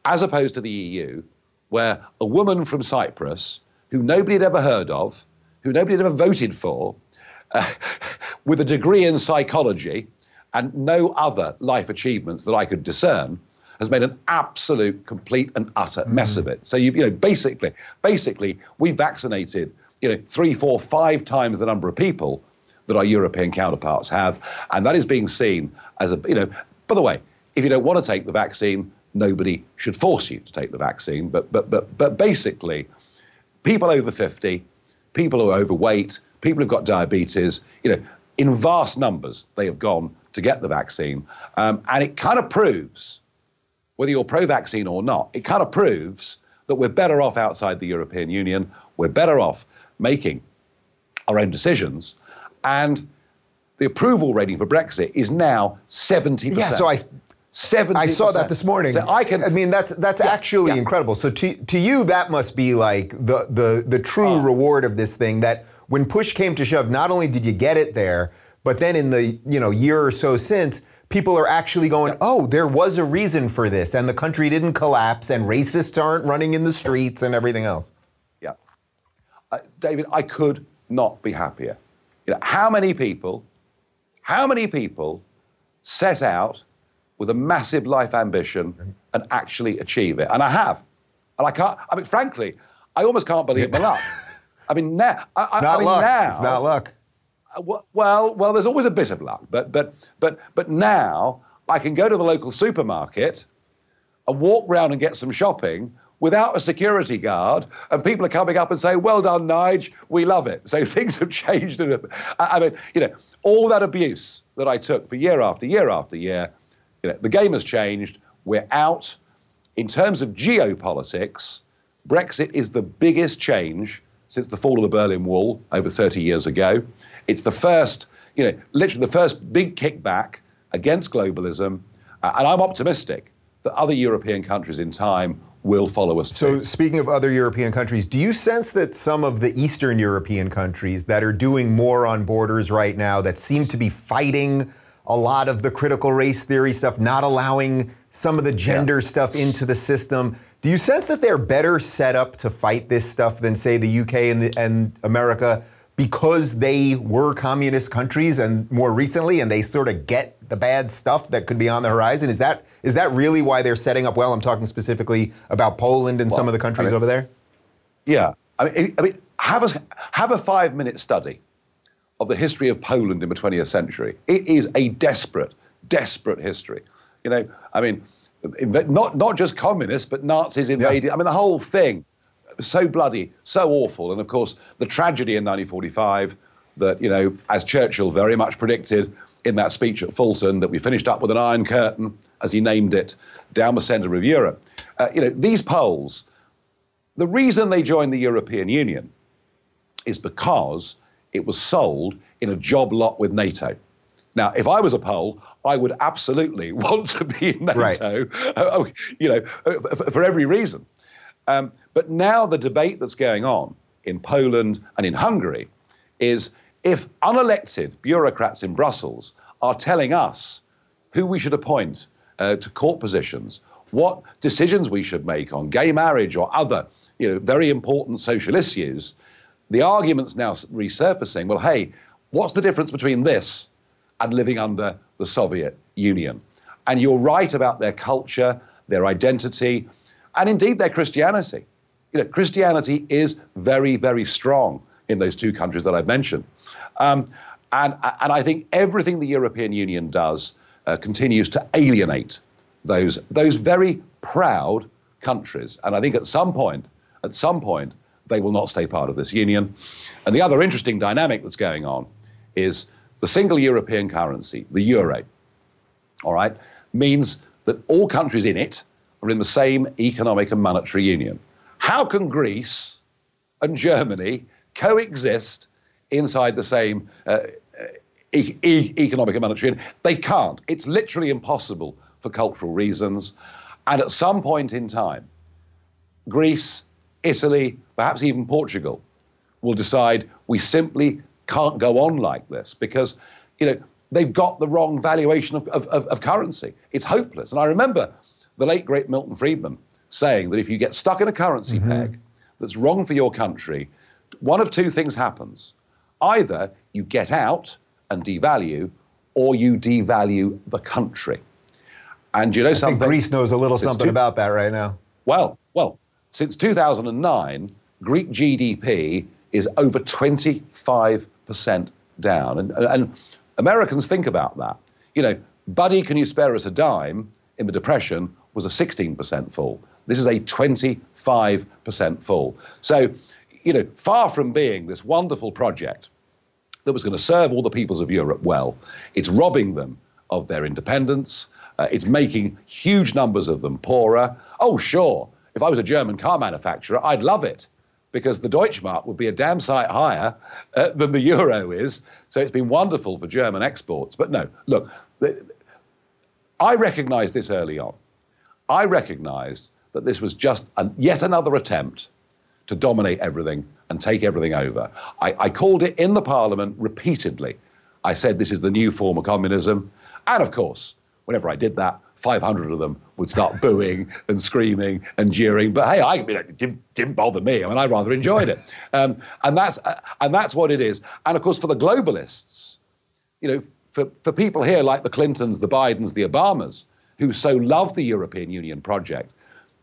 as opposed to the EU, where a woman from Cyprus, who nobody had ever heard of, who nobody had ever voted for, uh, *laughs* with a degree in psychology and no other life achievements that I could discern, has made an absolute, complete, and utter mm. mess of it. So you, you know, basically, basically, we vaccinated, you know, three, four, five times the number of people that our European counterparts have, and that is being seen as a, you know. By the way, if you don't want to take the vaccine, nobody should force you to take the vaccine. But, but, but, but basically, people over 50, people who are overweight, people who've got diabetes, you know, in vast numbers, they have gone to get the vaccine. Um, and it kind of proves, whether you're pro vaccine or not, it kind of proves that we're better off outside the European Union. We're better off making our own decisions. And the approval rating for Brexit is now 70%. Yeah, so I 70%. I saw that this morning. So I can I mean that's that's Yeah, actually yeah. incredible. So to to you that must be like the the the true Oh. reward of this thing that when push came to shove not only did you get it there, but then in the, you know, year or so since people are actually going, "Oh, there was a reason for this and the country didn't collapse and racists aren't running in the streets and everything else." Yeah. Uh, David, I could not be happier. You know, how many people, how many people set out with a massive life ambition and actually achieve it? And I have. And I can't, I mean, frankly, I almost can't believe my luck. I mean, now, I, I- It's not I mean, luck. now, it's not luck. uh, Well, well, there's always a bit of luck, but but but but now I can go to the local supermarket and walk round and get some shopping without a security guard, and people are coming up and saying, "Well done, Nige, we love it." *laughs* So things have changed. in *laughs* a- I I mean, you know, all that abuse that I took for year after year after year, you know, the game has changed. We're out. In terms of geopolitics, Brexit is the biggest change since the fall of the Berlin Wall over 30 years ago. It's the first, you know, literally the first big kickback against globalism. Uh, and I'm optimistic that other European countries in time will follow us. So, too. speaking of other European countries, do you sense that some of the Eastern European countries that are doing more on borders right now, that seem to be fighting a lot of the critical race theory stuff, not allowing some of the gender stuff into the system, do you sense that they're better set up to fight this stuff than, say, the UK and, the, and America because they were communist countries and more recently, and they sort of get the bad stuff that could be on the horizon? Is that is that really why they're setting up well? I'm talking specifically about Poland and some of the countries I mean- over there. Yeah, I mean, I mean, have a have a five minute study of the history of Poland in the 20th century. It is a desperate, desperate history. You know, I mean, not not just communists, but Nazis invaded. I mean, the whole thing, so bloody, so awful. And of course, the tragedy in 1945 that you know, as Churchill very much predicted in that speech at Fulton, that we finished up with an iron curtain, as he named it, down the centre of Europe. Uh, you know, these Poles the reason they joined the European Union is because it was sold in a job lot with NATO. Now, if I was a Pole, I would absolutely *laughs* want to be in NATO, uh, you know, uh, for, for every reason. Um, but now the debate that's going on in Poland and in Hungary is if unelected bureaucrats in Brussels are telling us who we should appoint uh, to court positions, what decisions we should make on gay marriage or other, you know, very important social issues, the argument's now resurfacing. Well, hey, what's the difference between this and living under the Soviet Union? And you're right about their culture, their identity, and indeed their Christianity. You know, Christianity is very, very strong in those two countries that I've mentioned. Um, and, and I think everything the European Union does uh, continues to alienate those, those very proud countries. And I think at some point, at some point, they will not stay part of this union. And the other interesting dynamic that's going on is the single European currency, the euro, all right, means that all countries in it are in the same economic and monetary union. How can Greece and Germany coexist inside the same uh, e- e- economic and monetary union? They can't. It's literally impossible for cultural reasons. And at some point in time, Greece, Italy, perhaps even Portugal will decide we simply can't go on like this because, you know, they've got the wrong valuation of, of, of, currency. It's hopeless. And I remember the late, great Milton Friedman saying that if you get stuck in a currency mm-hmm. peg that's wrong for your country, one of two things happens. Either you get out and devalue, or you devalue the country. And you know I think something? Greece knows a little something two- about that right now. Well, well, since 2009, Greek GDP is over 25% down. And, and Americans think about that. You know, Buddy, can you spare us a dime in the Depression was a 16% fall. This is a 25% fall. So, you know, far from being this wonderful project that was going to serve all the peoples of Europe well. It's robbing them of their independence. Uh, it's making huge numbers of them poorer. Oh, sure, if I was a German car manufacturer, I'd love it. because the Deutschmark would be a damn sight higher uh, than the euro is. So it's been wonderful for German exports. But no, look, I recognized this early on. I recognized that this was just a, yet another attempt to dominate everything and take everything over. I, I called it in the parliament repeatedly. I said this is the new form of communism. And of course, whenever I did that, 500 of them would start booing and screaming and jeering. But hey, I it didn't, didn't bother me. I mean, I rather enjoyed it. *laughs* Um, and that's uh, and that's what it is. And of course, for the globalists, you know, for, for people here like the Clintons, the Bidens, the Obamas, who so love the European Union project,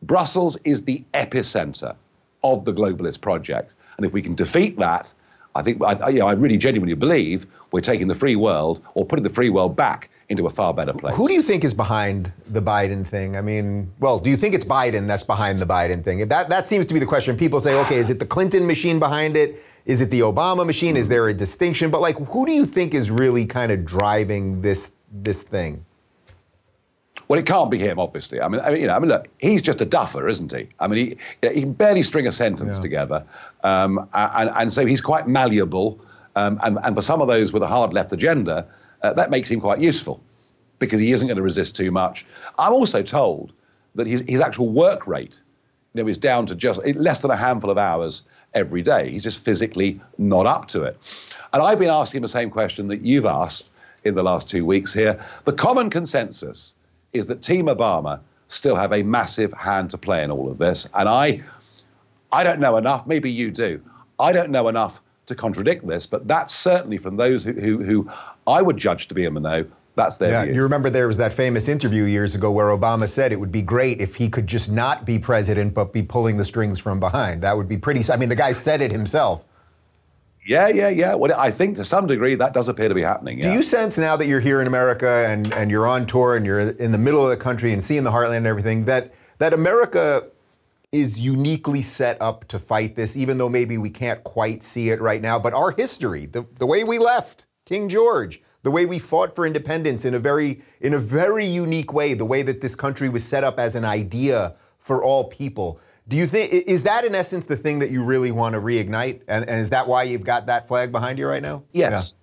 Brussels is the epicenter of the globalist project. And if we can defeat that, I think I, you know, I really genuinely believe we're taking the free world or putting the free world back into a far better place. Who do you think is behind the Biden thing? I mean, well, do you think it's Biden that's behind the Biden thing? That that seems to be the question. People say, okay, is it the Clinton machine behind it? Is it the Obama machine? Is there a distinction? But like, who do you think is really kind of driving this this thing? Well, it can't be him, obviously. I mean, I mean, you know, I mean, look, he's just a duffer, isn't he? I mean, he, he can barely string a sentence yeah. together, um, and, and so he's quite malleable. Um, and, and for some of those with a hard left agenda, uh, that makes him quite useful because he isn't going to resist too much. I'm also told that his, his actual work rate you know, is down to just less than a handful of hours every day. He's just physically not up to it. And I've been asking the same question that you've asked in the last two weeks here. The common consensus is that Team Obama still have a massive hand to play in all of this. And I, I don't know enough, maybe you do. I don't know enough to contradict this, but that's certainly from those who, who, who I would judge to be a know. That's their yeah, view. You remember there was that famous interview years ago where Obama said it would be great if he could just not be president but be pulling the strings from behind. That would be pretty. I mean, the guy said it himself. Yeah, yeah, yeah. Well, I think to some degree that does appear to be happening. Yeah. Do you sense now that you're here in America and, and you're on tour and you're in the middle of the country and seeing the heartland and everything that that America is uniquely set up to fight this, even though maybe we can't quite see it right now. But our history, the, the way we left King George, the way we fought for independence in a very in a very unique way, the way that this country was set up as an idea for all people. Do you think is that in essence the thing that you really want to reignite, and, and is that why you've got that flag behind you right now? Yes,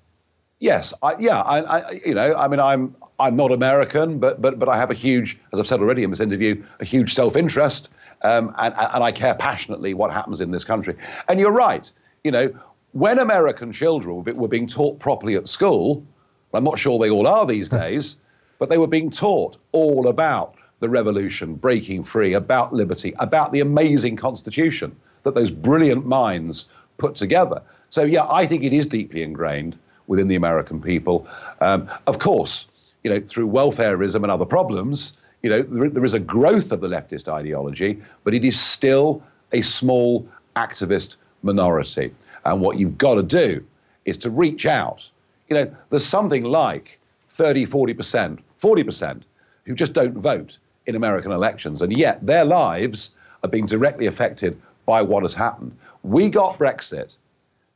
yeah. yes, I, yeah. I, I, you know, I mean, I'm I'm not American, but but but I have a huge, as I've said already in this interview, a huge self-interest um, and, and I care passionately what happens in this country. And you're right. You know, when American children were being taught properly at school, I'm not sure they all are these *laughs* days, but they were being taught all about the revolution, breaking free, about liberty, about the amazing constitution that those brilliant minds put together. So, yeah, I think it is deeply ingrained within the American people. Um, of course, you know, through welfareism and other problems, you know, there, there is a growth of the leftist ideology, but it is still a small activist minority. And what you've got to do is to reach out. You know, there's something like 30, 40%, 40% who just don't vote in American elections, and yet their lives are being directly affected by what has happened. We got Brexit.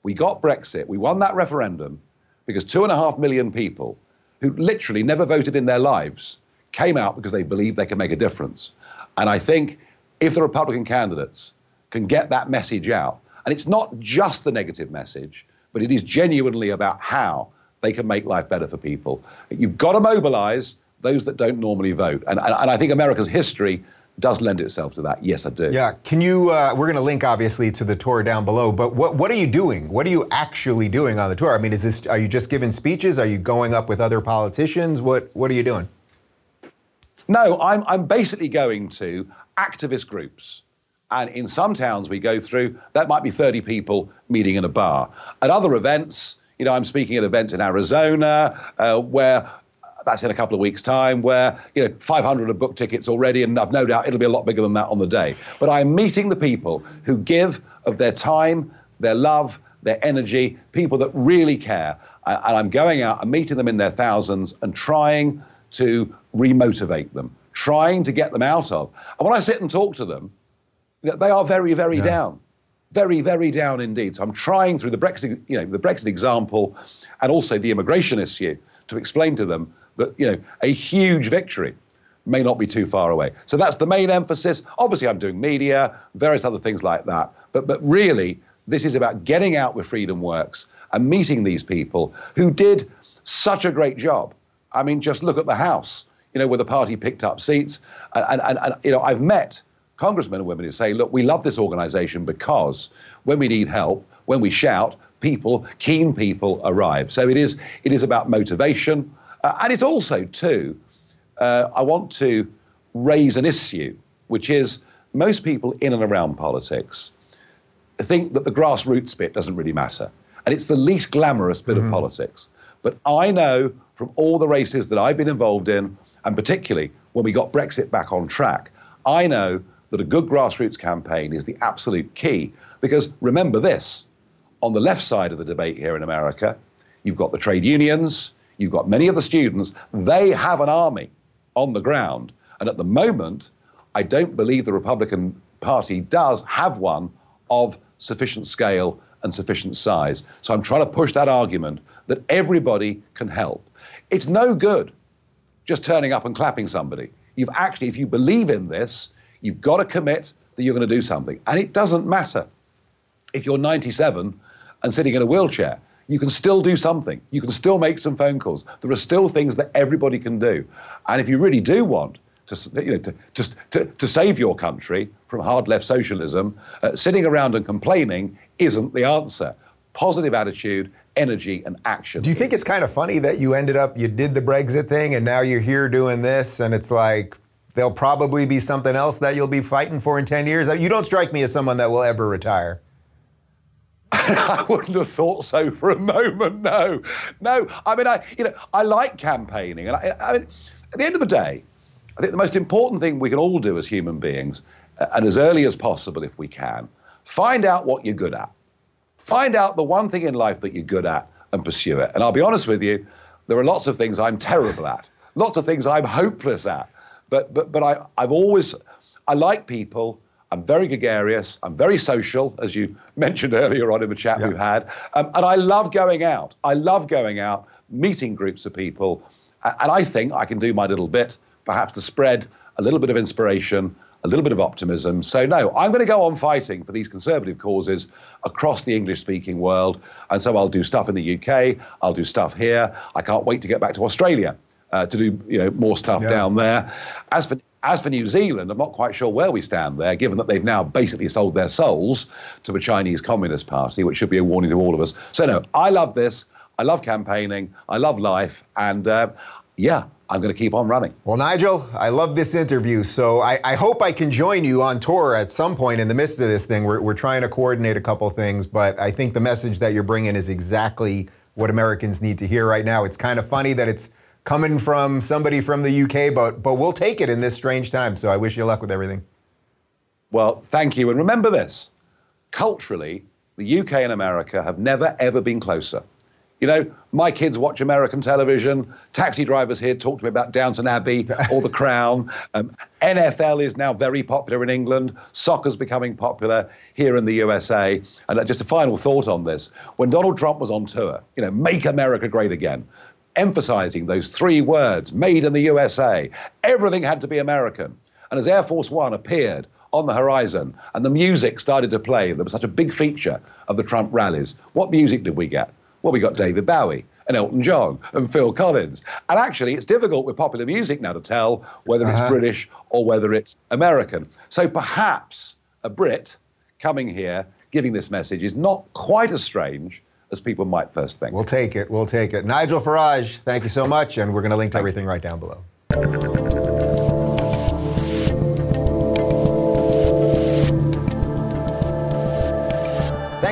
We got Brexit. We won that referendum because two and a half million people who literally never voted in their lives came out because they believed they could make a difference. And I think if the Republican candidates can get that message out, and it's not just the negative message, but it is genuinely about how they can make life better for people. You've got to mobilize those that don't normally vote. And, and, and I think America's history does lend itself to that. Yes, I do. Yeah. Can you? Uh, we're going to link obviously to the tour down below. But what what are you doing? What are you actually doing on the tour? I mean, is this? Are you just giving speeches? Are you going up with other politicians? What What are you doing? No, I'm, I'm basically going to activist groups. And in some towns we go through, that might be 30 people meeting in a bar. At other events, you know, I'm speaking at events in Arizona uh, where that's in a couple of weeks' time, where you know 500 have booked tickets already, and I've no doubt it'll be a lot bigger than that on the day. But I'm meeting the people who give of their time, their love, their energy, people that really care, and I'm going out and meeting them in their thousands and trying to remotivate them, trying to get them out of. And when I sit and talk to them, they are very, very yeah. down, very, very down indeed. So I'm trying through the Brexit, you know, the Brexit example, and also the immigration issue, to explain to them that you know a huge victory may not be too far away. So that's the main emphasis. Obviously, I'm doing media, various other things like that. But, but really, this is about getting out with FreedomWorks and meeting these people who did such a great job. I mean, just look at the House, you know, where the party picked up seats. And, and, and you know, I've met congressmen and women who say, look, we love this organization because when we need help, when we shout, people, keen people arrive. So it is, it is about motivation. Uh, and it's also, too, uh, I want to raise an issue, which is most people in and around politics think that the grassroots bit doesn't really matter. And it's the least glamorous bit mm-hmm. of politics. But I know from all the races that I've been involved in, and particularly when we got Brexit back on track, I know that a good grassroots campaign is the absolute key. Because remember this on the left side of the debate here in America, you've got the trade unions, you've got many of the students, they have an army on the ground. And at the moment, I don't believe the Republican Party does have one of sufficient scale and sufficient size. So I'm trying to push that argument that everybody can help. It's no good just turning up and clapping somebody. You've actually, if you believe in this, you've got to commit that you're going to do something. And it doesn't matter if you're 97 and sitting in a wheelchair. You can still do something. You can still make some phone calls. There are still things that everybody can do. And if you really do want to, you know, to, just to, to save your country from hard left socialism, uh, sitting around and complaining isn't the answer. Positive attitude, energy, and action. Do you think it's kind of funny that you ended up, you did the Brexit thing, and now you're here doing this, and it's like, there'll probably be something else that you'll be fighting for in 10 years? You don't strike me as someone that will ever retire. *laughs* I wouldn't have thought so for a moment. No, no. I mean, I you know I like campaigning, and I, I mean, at the end of the day, I think the most important thing we can all do as human beings, uh, and as early as possible if we can, find out what you're good at. Find out the one thing in life that you're good at and pursue it. And I'll be honest with you, there are lots of things I'm terrible at, lots of things I'm hopeless at. But but but I I've always I like people. I'm very gregarious. I'm very social, as you *laughs* mentioned earlier on in the chat yeah. we had. Um, and I love going out. I love going out, meeting groups of people. And I think I can do my little bit perhaps to spread a little bit of inspiration, a little bit of optimism. So, no, I'm going to go on fighting for these conservative causes across the English speaking world. And so I'll do stuff in the UK, I'll do stuff here. I can't wait to get back to Australia uh, to do you know, more stuff yeah. down there. As for as for New Zealand, I'm not quite sure where we stand there, given that they've now basically sold their souls to the Chinese Communist Party, which should be a warning to all of us. So, no, I love this. I love campaigning. I love life. And uh, yeah, I'm going to keep on running. Well, Nigel, I love this interview. So I, I, hope I can join you on tour at some point in the midst of this thing. We're, we're trying to coordinate a couple things, but I think the message that you're bringing is exactly what Americans need to hear right now. It's kind of funny that it's coming from somebody from the UK, but, but we'll take it in this strange time. So I wish you luck with everything. Well, thank you. And remember this culturally, the UK and America have never, ever been closer. You know, my kids watch American television. Taxi drivers here talk to me about Downton Abbey *laughs* or The Crown. Um, NFL is now very popular in England. Soccer's becoming popular here in the USA. And uh, just a final thought on this: when Donald Trump was on tour, you know, "Make America Great Again," emphasizing those three words, "Made in the USA," everything had to be American. And as Air Force One appeared on the horizon and the music started to play, that was such a big feature of the Trump rallies. What music did we get? Well, we got David Bowie and Elton John and Phil Collins. And actually, it's difficult with popular music now to tell whether uh-huh. it's British or whether it's American. So perhaps a Brit coming here giving this message is not quite as strange as people might first think. We'll take it. We'll take it. Nigel Farage, thank you so much. And we're going to link to everything right down below.